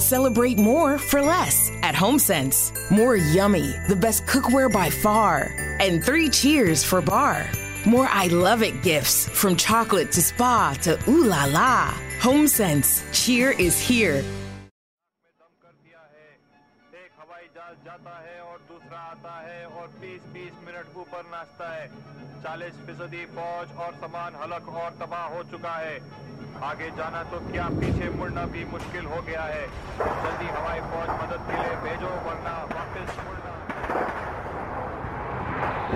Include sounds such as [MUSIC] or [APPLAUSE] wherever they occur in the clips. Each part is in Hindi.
Celebrate more for less at HomeSense. More yummy, the best cookware by far. And three cheers for bar. More I love it gifts from chocolate to spa to ooh la la. HomeSense. Cheer is here. दम कर दिया है एक हवाई जहाज जाता है और दूसरा आता है और 20-20 मिनट ऊपर नाचता है 40 फीसदी फौज और सामान हलक और तबाह हो चुका है आगे जाना तो क्या पीछे मुड़ना भी मुश्किल हो गया है। जल्दी हवाई फौज मदद के लिए भेजो वरना वापस मुड़ना।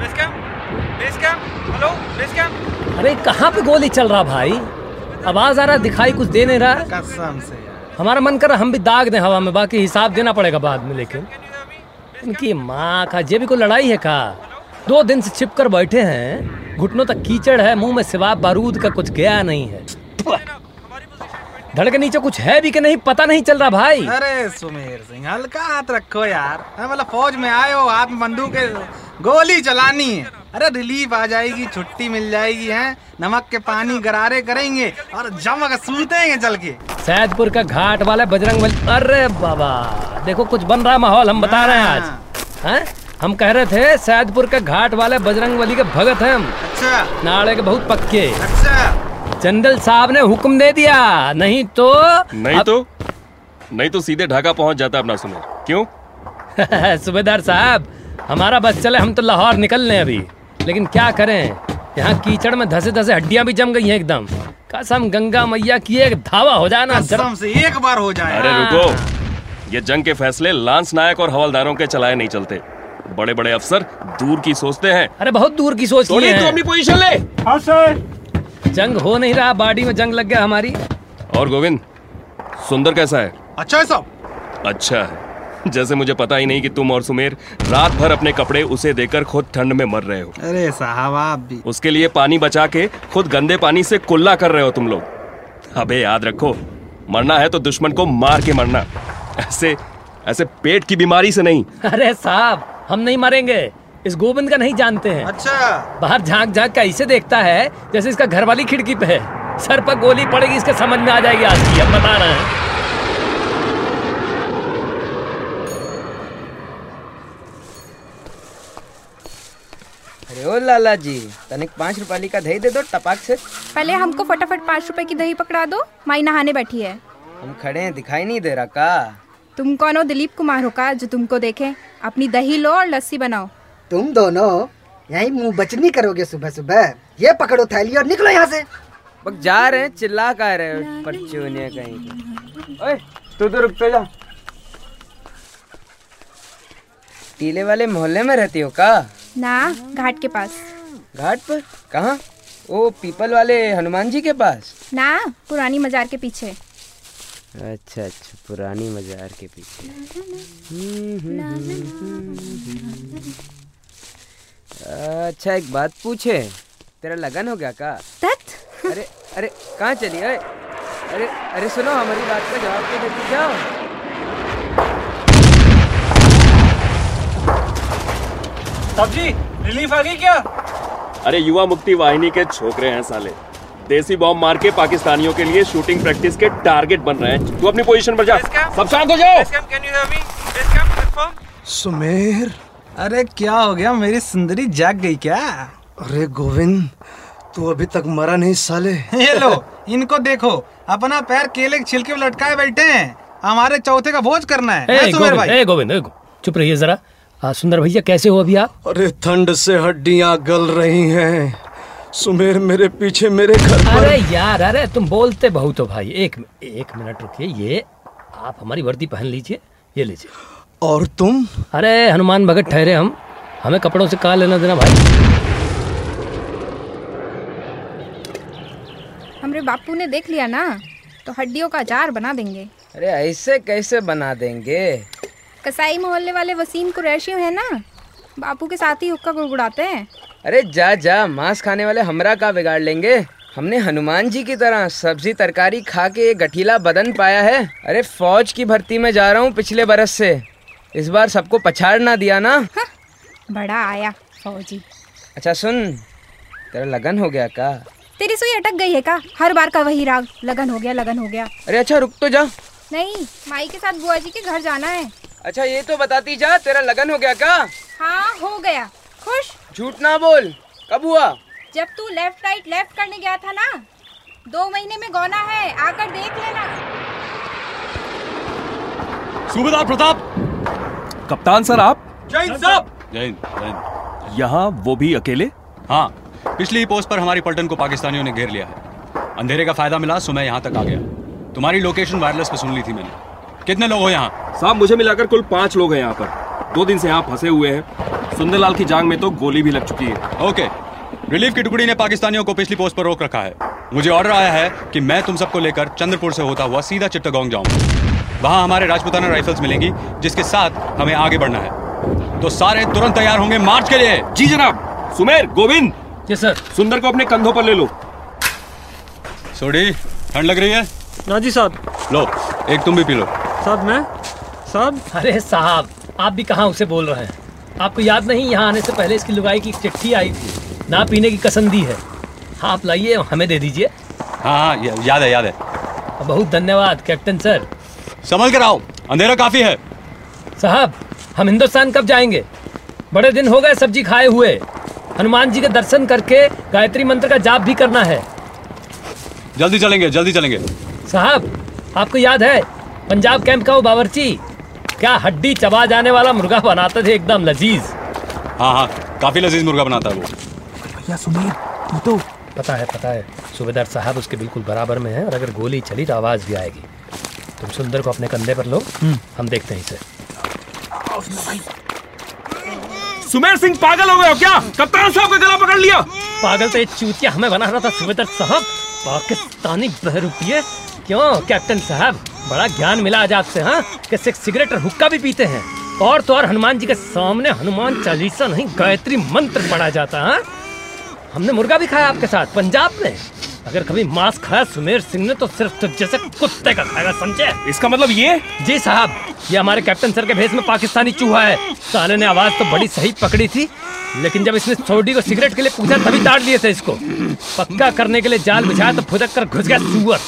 Base camp base camp hello base camp अरे कहाँ पे गोली चल रहा भाई? आवाज़ आ रहा दिखाई कुछ दे नहीं रहा। कसम से हमारा मन कर रहा हम भी दाग दें हवा में बाकी हिसाब देना पड़ेगा बाद में लेकिन। इनकी माँ का ये भी कोई लड़ाई है का? दो दिन से छिप कर बैठे हैं। घुटनों तक कीचड़ है मुँह में सिवा बारूद का कुछ गया नहीं है। [LAUGHS] धड़ के नीचे कुछ है भी कि नहीं पता नहीं चल रहा भाई। अरे सुमेर सिंह हल्का हाथ रखो यार। हाँ, मतलब फौज में आए हो में बंदूक है गोली चलानी है। अरे रिलीफ आ जाएगी छुट्टी मिल जाएगी है? नमक के पानी गरारे करेंगे और जमक सूतेंगे चल के। सैदपुर का घाट वाले बजरंग बली अरे बाबा देखो कुछ बन रहा माहौल हम बता रहे हैं आज। हैं। हम कह रहे थे सैदपुर के घाट वाले बजरंग बली के भगत हैं हम। अच्छा। नाड़े के बहुत पक्के। अच्छा। जनरल साहब ने हुक्म दे दिया। नहीं तो नहीं अब- तो? नहीं तो सीधे ढाका पहुँच जाता अपना सुमेर। क्यों? [LAUGHS] सूबेदार साहब हमारा बस चले हम तो लाहौर निकल लें अभी। लेकिन क्या करें? यहाँ कीचड़ में धसे धसे हड्डियाँ भी जम गई हैं एकदम। कसम गंगा मैया की एक धावा हो जाए ना कसम से एक बार हो जाए। अरे रुको। ये जंग के फैसले लांस नायक और हवलदारों के चलाए नहीं चलते। बड़े बड़े अफसर दूर की सोचते हैं। अरे बहुत दूर की सोच तो तो अपनी हैं पोजीशन ले। जंग हो नहीं रहा बाडी में जंग लग गया हमारी। और गोविंद सुंदर कैसा है? अच्छा है सब। अच्छा है। जैसे मुझे पता ही नहीं कि तुम और सुमेर रात भर अपने कपड़े उसे देकर खुद ठंड में मर रहे हो। अरे साहब आप भी। उसके लिए पानी बचा के खुद गंदे पानी से कुल्ला कर रहे हो तुम लोग। अबे याद रखो मरना है तो दुश्मन को मार के मरना। ऐसे ऐसे पेट की बीमारी से नहीं। अरे साहब हम नहीं मरेंगे। इस गोविंद का नहीं जानते हैं। अच्छा। बाहर झाँक झाँक का ऐसे देखता है जैसे इसका घर वाली खिड़की पे है। सर पर गोली पड़ेगी इसके समझ में आ जाएगी आज की हम बता रहे हैं। अरे ओ लाला जी तनिक पाँच रुपये का दही दे दो टपाक से। पहले हमको फटाफट पाँच रुपए की दही पकड़ा दो माई नहाने बैठी है। हम खड़े हैं दिखाई नहीं दे रहा का। तुम कौन हो दिलीप कुमार हो का जो तुमको देखे? अपनी दही लो और लस्सी बनाओ। तुम दोनों यही मुँह बचनी करोगे सुबह सुबह ये पकड़ो थैली और निकलो यहाँ से बक जा रहे हैं चिल्ला का रहे हो परचूनिया कहीं ओए तू तो रुक तो जा टीले वाले मोहल्ले में रहती हो का ना घाट के पास घाट पर कहाँ ओ पीपल वाले हनुमान जी के पास ना पुरानी मजार के पीछे अच्छा अच्छा पुरानी मजार के पीछे अच्छा एक बात पूछे। तेरा लगन हो गया का? तत? अरे अरे कहाँ चली? अरे अरे अरे सुनो हमारी बात का जवाब तो देती जाओ साहब जी रिलीफ आ गई क्या? अरे युवा मुक्ति वाहिनी के छोकरे हैं साले। देसी बॉम्ब मार के पाकिस्तानियों के लिए शूटिंग प्रैक्टिस के टारगेट बन रहे हैं। तू अपनी पोजीशन पर जा। सब शांत हो जाओ। सुमेर अरे क्या हो गया? मेरी सुंदरी जाग गई क्या? अरे गोविंद तू अभी तक मरा नहीं साले। [LAUGHS] ये लो इनको देखो। अपना पैर केले के छिलके में लटकाए बैठे हैं। हमारे चौथे का भोज करना है। ए, गोविंद भाई? ए, गोविंद ए, चुप रहिए जरा। आ, सुंदर भैया कैसे हो अभी आप? अरे ठंड से हड्डियाँ गल रही हैं। सुमेर मेरे पीछे मेरे घर पर। अरे यार अरे तुम बोलते बहुत हो भाई। एक एक मिनट रुकिए ये आप हमारी वर्दी पहन लीजिए ये लीजिए। और तुम? अरे हनुमान भगत ठहरे हम। हमें कपड़ों से कहा लेना देना भाई। हमरे बापू ने देख लिया ना तो हड्डियों का अचार बना देंगे। अरे ऐसे कैसे बना देंगे? कसाई मोहल्ले वाले वसीम कुरैशी है ना बापू के साथ ही हुक्का गुड़गुड़ाते हैं। अरे जा जा मांस खाने वाले हमरा का बिगाड़ लेंगे। हमने हनुमान जी की तरह सब्ज़ी तरकारी खा के ये गठीला बदन पाया है। अरे फौज की भर्ती में जा रहा हूँ पिछले बरस से। इस बार सबको पछाड़ ना दिया ना? बड़ा आया फौजी। अच्छा सुन तेरा लगन हो गया का? तेरी सुई अटक गई है का? हर बार का वही राग लगन हो गया लगन हो गया। अरे अच्छा रुक तो जा। नहीं माई के साथ बुआ जी के घर जाना है। अच्छा ये तो बताती जा तेरा लगन हो गया क्या हाँ हो गया। खुश? झूठ ना बोल। कब हुआ? जब तू लेफ़्ट राइट लेफ़्ट करने गया था ना? दो महीने में गौना है आकर देख लेना। सूबेदार प्रताप कप्तान सर आप? जय हिंद साहब! जय हिंद यहाँ वो भी अकेले? हाँ पिछली पोस्ट पर हमारी पलटन को पाकिस्तानियों ने घेर लिया है। अंधेरे का फ़ायदा मिला सो मैं यहाँ तक आ गया। तुम्हारी लोकेशन वायरलेस पे सुन ली थी मैंने। कितने लोग हो यहाँ? साहब मुझे मिलाकर कुल पाँच लोग हैं यहाँ पर। दो दिन से यहाँ फंसे हुए हैं। सुंदरलाल की जांग में तो गोली भी लग चुकी है। ओके रिलीफ की टुकड़ी ने पाकिस्तानियों को पिछली पोस्ट पर रोक रखा है। मुझे ऑर्डर आया है कि मैं तुम सबको लेकर चंद्रपुर से होता हुआ सीधा चिट्टागोंग जाऊँगा। वहाँ हमारे राजपुताना राइफल्स मिलेंगी जिसके साथ हमें आगे बढ़ना है। तो सारे तुरंत तैयार होंगे मार्च के लिए। जी जनाब। सुमेर गोविंद। जी सर सुंदर को अपने कंधों पर ले लो। सोडी ठंड लग रही है? ना जी साहब। लो एक तुम भी पी लो। साहब मैं? साहब? अरे साहब आप भी कहाँ उसे बोल रहे हैं? आपको याद नहीं यहाँ आने से पहले इसकी लुगाई की चिट्ठी आई थी। ना पीने की कसम दी है आप लाइए हमें दे दीजिए। हाँ हाँ याद है याद है। बहुत धन्यवाद कैप्टन सर। संभल कर आओ अंधेरा काफ़ी है। साहब हम हिंदुस्तान कब जाएँगे? बड़े दिन हो गए सब्ज़ी खाए हुए। हनुमान जी के दर्शन करके गायत्री मंत्र का जाप भी करना है। जल्दी चलेंगे जल्दी चलेंगे। साहब आपको याद है पंजाब कैंप का वो बावर्ची? क्या हड्डी चबा जाने वाला मुर्गा बनाते थे एकदम लजीज। हाँ हाँ काफ़ी लजीज मुर्गा बनाता है वो। भैया सुनील तू तो पता है पता है सूबेदार साहब उसके बिल्कुल बराबर में है और अगर गोली चली तो आवाज़ भी आएगी। तुम सुंदर को अपने कंधे पर लो। हम देखते हैं इसे। सुमेर सिंह पागल हो गए हो क्या? कप्तान साहब का गला पकड़ लिया। पागल तो ये चूतिया हमें बना रहा था सूबेदार साहब। पाकिस्तानी बहरूपिये। क्यों कैप्टन साहब? बड़ा ज्ञान मिला आज आपसे हाँ? कि सिगरेट और हुक्का भी पीते हैं। और तो और हनुमान जी के सामने हनुमान चालीसा नहीं गायत्री मंत्र पढ़ा जाता है? हमने मुर्गा भी खाया आपके साथ पंजाब में। अगर कभी मांस खाया सुमेर सिंह ने तो सिर्फ़ तो जैसे कुत्ते का खाएगा समझे? इसका मतलब ये? जी साहब ये हमारे कैप्टन सर के भेस में पाकिस्तानी चूहा है। साले ने आवाज़ तो बड़ी सही पकड़ी थी लेकिन जब इसने सोडी को सिगरेट के लिए पूछा तभी ताड़ लिए थे इसको। पक्का करने के लिए जाल बिछाया तो फुदक कर घुस गया सुअर।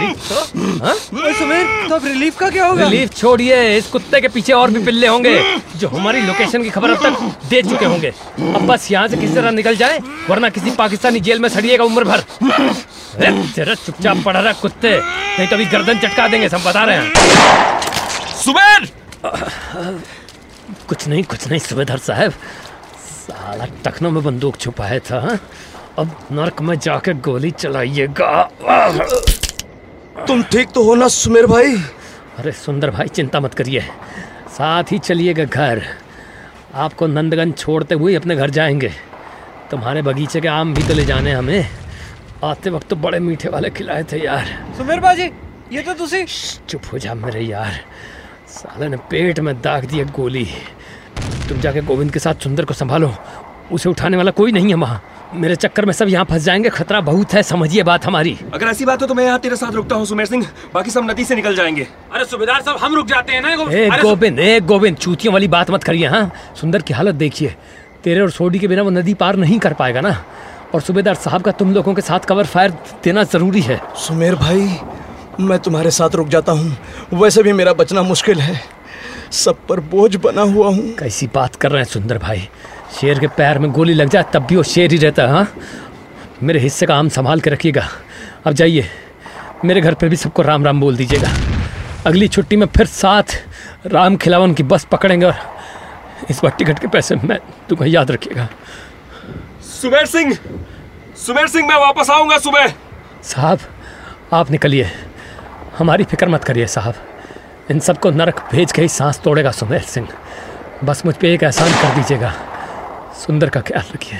तो हाँ? सुमेर तो अब रिलीफ का क्या होगा? रिलीफ छोड़िए इस कुत्ते के पीछे और भी पिल्ले होंगे जो हमारी लोकेशन की खबर अब तक दे चुके होंगे। अब बस यहाँ से किसी तरह निकल जाए वरना किसी पाकिस्तानी जेल में सड़िएगा उम्र भर। तेरा चुपचाप पड़ा रहा कुत्ते नहीं तो अभी गर्दन चटका देंगे सब बता रहे हैं। सुबेर! कुछ नहीं कुछ नहीं सुबेदार साहब। साला टखनों में बंदूक छुपाया था हाँ? अब नर्क में जाके गोली चलाइएगा। तुम ठीक तो हो ना सुमेर भाई? अरे सुंदर भाई चिंता मत करिए। साथ ही चलिएगा घर। आपको नंदगंज छोड़ते हुए अपने घर जाएँगे। तुम्हारे बगीचे के आम भी तो ले जाने हमें। आते वक्त तो बड़े मीठे वाले खिलाए थे यार। सुमेर बाजी ये तो तुसी चुप हो जा मेरे यार। साले ने पेट में दाग दिया गोली। तुम जाके गोविंद के साथ सुंदर को संभालो। उसे उठाने वाला कोई नहीं है वहाँ। मेरे चक्कर में सब यहाँ फंस जाएँगे। खतरा बहुत है समझिए बात हमारी। अगर ऐसी बात हो तो मैं यहाँ तेरे साथ रुकता हूँ सुमेर सिंह। बाकी सब नदी से निकल जाएँगे। अरे सुबेदार साहब हम रुक जाते हैं ना ए गोविंद ए गोविंद चूतियों वाली बात मत करिए हाँ? सुंदर की हालत देखिए। तेरे और सोडी के बिना वो नदी पार नहीं कर पाएगा ना? और सूबेदार साहब का तुम लोगों के साथ कवर फायर देना ज़रूरी है। सुमेर भाई मैं तुम्हारे साथ रुक जाता हूँ। वैसे भी मेरा बचना मुश्किल है। सब पर बोझ बना हुआ हूँ। कैसी बात कर रहे हैं सुंदर भाई। शेर के पैर में गोली लग जाए तब भी वो शेर ही रहता है हाँ? मेरे हिस्से का आम संभाल के रखिएगा। अब जाइए मेरे घर पर भी सबको राम राम बोल दीजिएगा। अगली छुट्टी में फिर साथ राम खिलावन की बस पकड़ेंगे और इस बार टिकट के पैसे मैं तुम्हें याद रखिएगा। सुबेर सिंह सुबेर सिंह मैं वापस आऊँगा सुबह। साहब आप निकलिए। हमारी फ़िक्र मत करिए साहब। इन सबको नरक भेज के ही सांस तोड़ेगा सुमेर सिंह। बस मुझ पे एक एहसान कर दीजिएगा। सुंदर का ख्याल रखिए।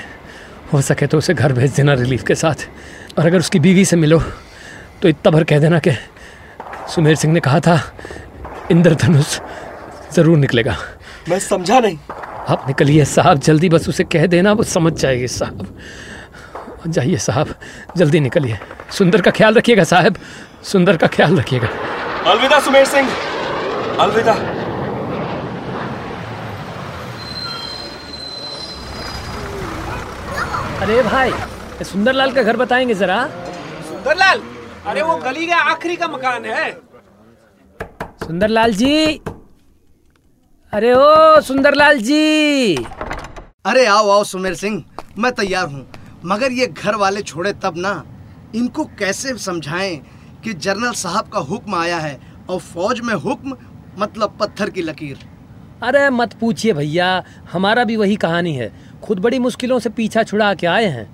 हो सके तो उसे घर भेज देना रिलीफ के साथ। और अगर उसकी बीवी से मिलो तो इतना भर कह देना कि सुमेर सिंह ने कहा था इंद्रधनुष ज़रूर निकलेगा। मैं समझा नहीं। आप निकलिए साहब जल्दी बस उसे कह देना वो समझ जाएगी साहब। जाइए साहब जल्दी निकलिए। सुंदर का ख्याल रखिएगा साहब सुंदर का ख्याल रखिएगा। अलविदा सुमेर सिंह। अलविदा अरे भाई ये सुंदरलाल का घर बताएँगे जरा। सुंदरलाल अरे वो गली का आखिरी का मकान है। सुंदरलाल जी। अरे ओ सुंदरलाल जी। अरे आओ आओ सुमेर सिंह मैं तैयार हूँ। मगर ये घर वाले छोड़े तब ना। इनको कैसे समझाएँ कि जनरल साहब का हुक्म आया है और फौज में हुक्म मतलब पत्थर की लकीर। अरे मत पूछिए भैया हमारा भी वही कहानी है। खुद बड़ी मुश्किलों से पीछा छुड़ा के आए हैं।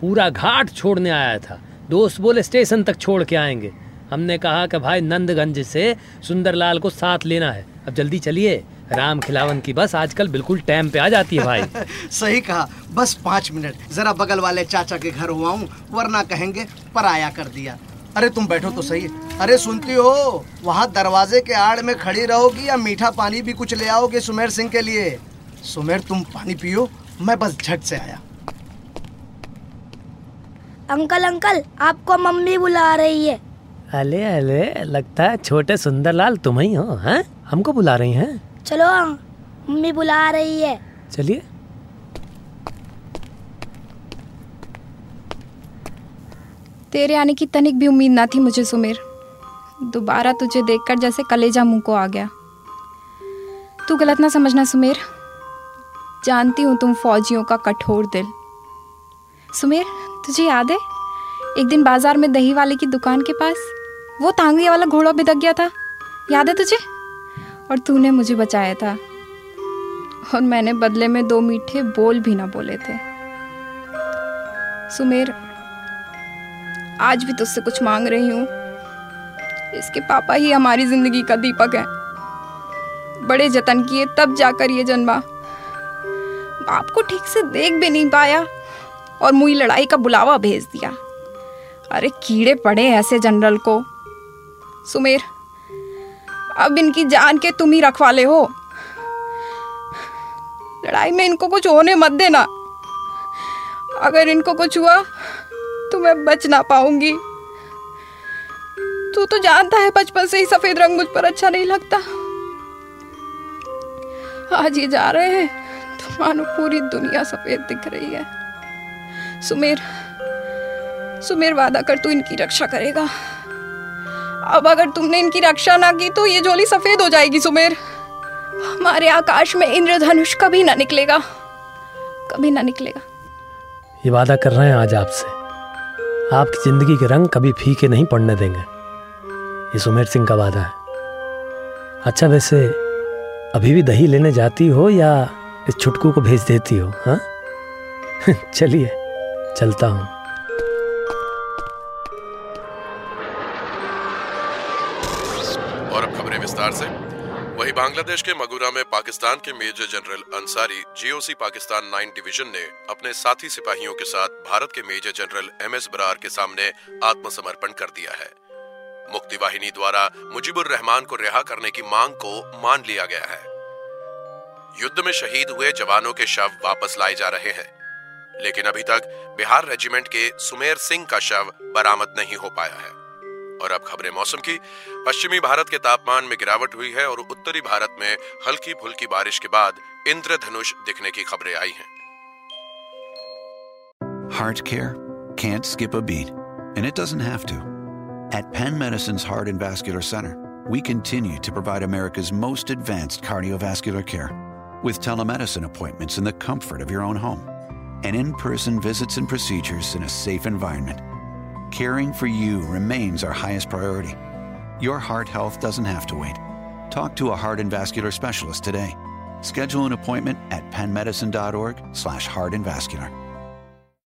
पूरा घाट छोड़ने आया था। दोस्त बोले स्टेशन तक छोड़ के आएँगे। हमने कहा कि भाई नंदगंज से सुंदरलाल को साथ लेना है। अब जल्दी चलिए। राम खिलावन की बस आजकल बिल्कुल टाइम पे आ जाती है भाई। [LAUGHS] सही कहा। बस पाँच मिनट। जरा बगल वाले चाचा के घर हुआ हूँ वरना कहेंगे पराया कर दिया। अरे तुम बैठो तो सही। अरे सुनती हो वहाँ दरवाजे के आड़ में खड़ी रहोगी या मीठा पानी भी कुछ ले आओगे सुमेर सिंह के लिए? सुमेर तुम पानी पियो मैं बस झट से आया। अंकल अंकल आपको मम्मी बुला रही है। अले अले लगता है छोटे सुंदरलाल तुम ही हो हैं? हमको बुला रही हैं। चलो मम्मी बुला रही है। चलिए। तेरे आने की तनिक भी उम्मीद ना थी मुझे, सुमेर। दोबारा तुझे देखकर जैसे कलेजा मुँह को आ गया। तू गलत ना समझना, सुमेर। जानती हूँ तुम फौजियों का कठोर दिल। सुमेर, तुझे याद है? एक दिन बाज़ार में दही वाले की दुकान के पास वो तांगे वाला घोड़ा बिदक गया था। याद है तुझे? और तूने मुझे बचाया था। और मैंने बदले में दो मीठे बोल भी ना बोले थे। सुमेर आज भी तुझसे कुछ मांग रही हूँ। इसके पापा ही हमारी ज़िंदगी का दीपक है। बड़े जतन किए, तब जाकर ये जन्मा। बाप को ठीक से देख भी नहीं पाया और मुई लड़ाई का बुलावा भेज दिया। अरे कीड़े पड़े ऐसे जनरल को। सुमेर, अब इनकी जान के तुम ही रखवाले हो। लड़ाई में इनको कुछ होने मत देना। अगर इनको कुछ हुआ मैं बच ना पाऊँगी। तू तो जानता है बचपन से ही सफ़ेद रंग मुझ पर अच्छा नहीं लगता। आज ये जा रहे हैं तो मानो पूरी दुनिया सफ़ेद दिख रही है। सुमेर सुमेर वादा कर तू इनकी रक्षा करेगा। अब अगर तुमने इनकी रक्षा ना की तो ये झोली सफ़ेद हो जाएगी, सुमेर। हमारे आकाश में इंद्रधनुष कभी ना निकलेगा। कभी ना निकलेगा। ये वादा कर रहे हैं आज आपसे। आपकी ज़िंदगी के रंग कभी फीके नहीं पड़ने देंगे। ये सुमेर सिंह का वादा है। अच्छा वैसे अभी भी दही लेने जाती हो या इस छुटकू को भेज देती हो हाँ? [LAUGHS] चलिए, चलता हूँ। बांग्लादेश के मगुरा में पाकिस्तान के major general Ansari GOC Pakistan nine division ने अपने साथी सिपाहियों के साथ भारत के major general M S Brar के सामने आत्मसमर्पण कर दिया है। मुक्ति वाहिनी द्वारा मुजीबुर रहमान को रिहा करने की मांग को मान लिया गया है। युद्ध में शहीद हुए जवानों के शव वापस लाए जा रहे हैं। लेकिन अभी तक बिहार रेजिमेंट के सुमेर सिंह का शव बरामद नहीं हो पाया है। और अब खबरें मौसम की। पश्चिमी भारत के तापमान में गिरावट हुई है और उत्तरी भारत में हल्की फुल्की बारिश के बाद इंद्रधनुष दिखने की खबरें आई हैं। Heart care can't skip a it doesn't to at Penn medicine heart and vascular center we continue to provide America's most advanced cardiovascular care with telemedicine appointments in the comfort of your home and in person visits and procedures in safe environment Caring for you remains our highest priority. Your heart health doesn't have to wait. Talk to a heart and vascular specialist today. Schedule an appointment at penmedicine.org slash heart and vascular.